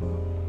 you.